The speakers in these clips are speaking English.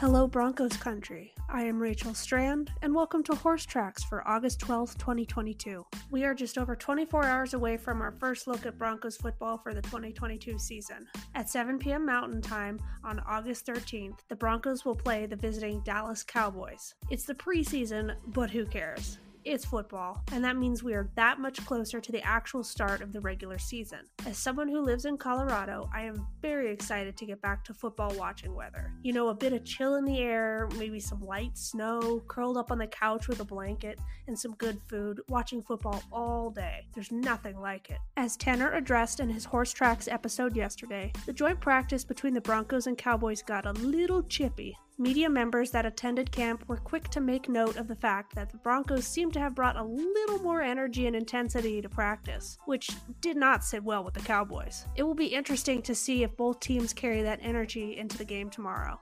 Hello, Broncos country. I am Rachel Strand, and welcome to Horse Tracks for August 12, 2022. We are just over 24 hours away from our first look at Broncos football for the 2022 season. At 7 p.m. Mountain Time on August 13th, the Broncos will play the visiting Dallas Cowboys. It's the preseason, but who cares? It's football, and that means we are that much closer to the actual start of the regular season. As someone who lives in Colorado, I am very excited to get back to football watching weather. You know, a bit of chill in the air, maybe some light snow, curled up on the couch with a blanket, and some good food, watching football all day. There's nothing like it. As Tanner addressed in his Horse Tracks episode yesterday, the joint practice between the Broncos and Cowboys got a little chippy. Media members that attended camp were quick to make note of the fact that the Broncos seemed to have brought a little more energy and intensity to practice, which did not sit well with the Cowboys. It will be interesting to see if both teams carry that energy into the game tomorrow.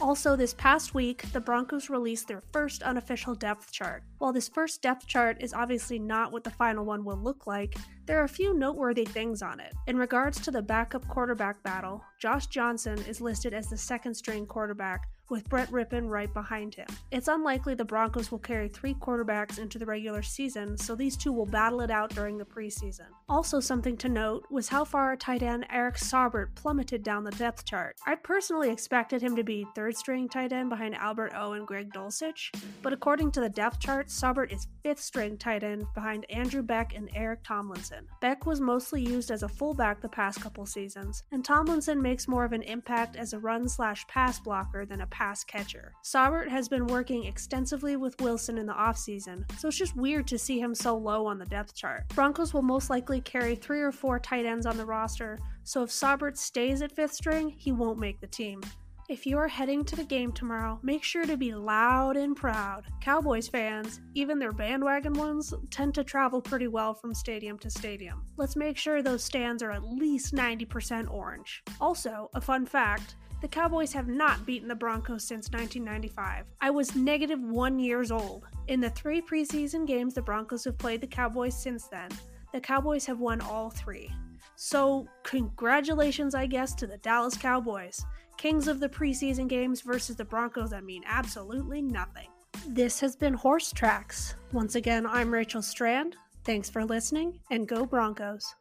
Also, this past week, the Broncos released their first unofficial depth chart. While this first depth chart is obviously not what the final one will look like, there are a few noteworthy things on it. In regards to the backup quarterback battle, Josh Johnson is listed as the second string quarterback, with Brett Rypien right behind him. It's unlikely the Broncos will carry three quarterbacks into the regular season, so these two will battle it out during the preseason. Also, something to note was how far tight end Eric Saubert plummeted down the depth chart. I personally expected him to be third string tight end behind Albert O and Greg Dulcich, but according to the depth chart, Saubert is fifth string tight end behind Andrew Beck and Eric Tomlinson. Beck was mostly used as a fullback the past couple seasons, and Tomlinson makes more of an impact as a run slash pass blocker than a pass catcher. Saubert has been working extensively with Wilson in the offseason, so it's just weird to see him so low on the depth chart. Broncos will most likely carry three or four tight ends on the roster, so if Saubert stays at fifth string, he won't make the team. If you are heading to the game tomorrow, make sure to be loud and proud. Cowboys fans, even their bandwagon ones, tend to travel pretty well from stadium to stadium. Let's make sure those stands are at least 90% orange. Also, a fun fact the Cowboys have not beaten the Broncos since 1995. I was negative one years old. In the three preseason games the Broncos have played the Cowboys since then, the Cowboys have won all three. So, congratulations, I guess, to the Dallas Cowboys. Kings of the preseason games versus the Broncos that mean absolutely nothing. This has been Horse Tracks. Once again, I'm Rachel Strand. Thanks for listening, and go Broncos.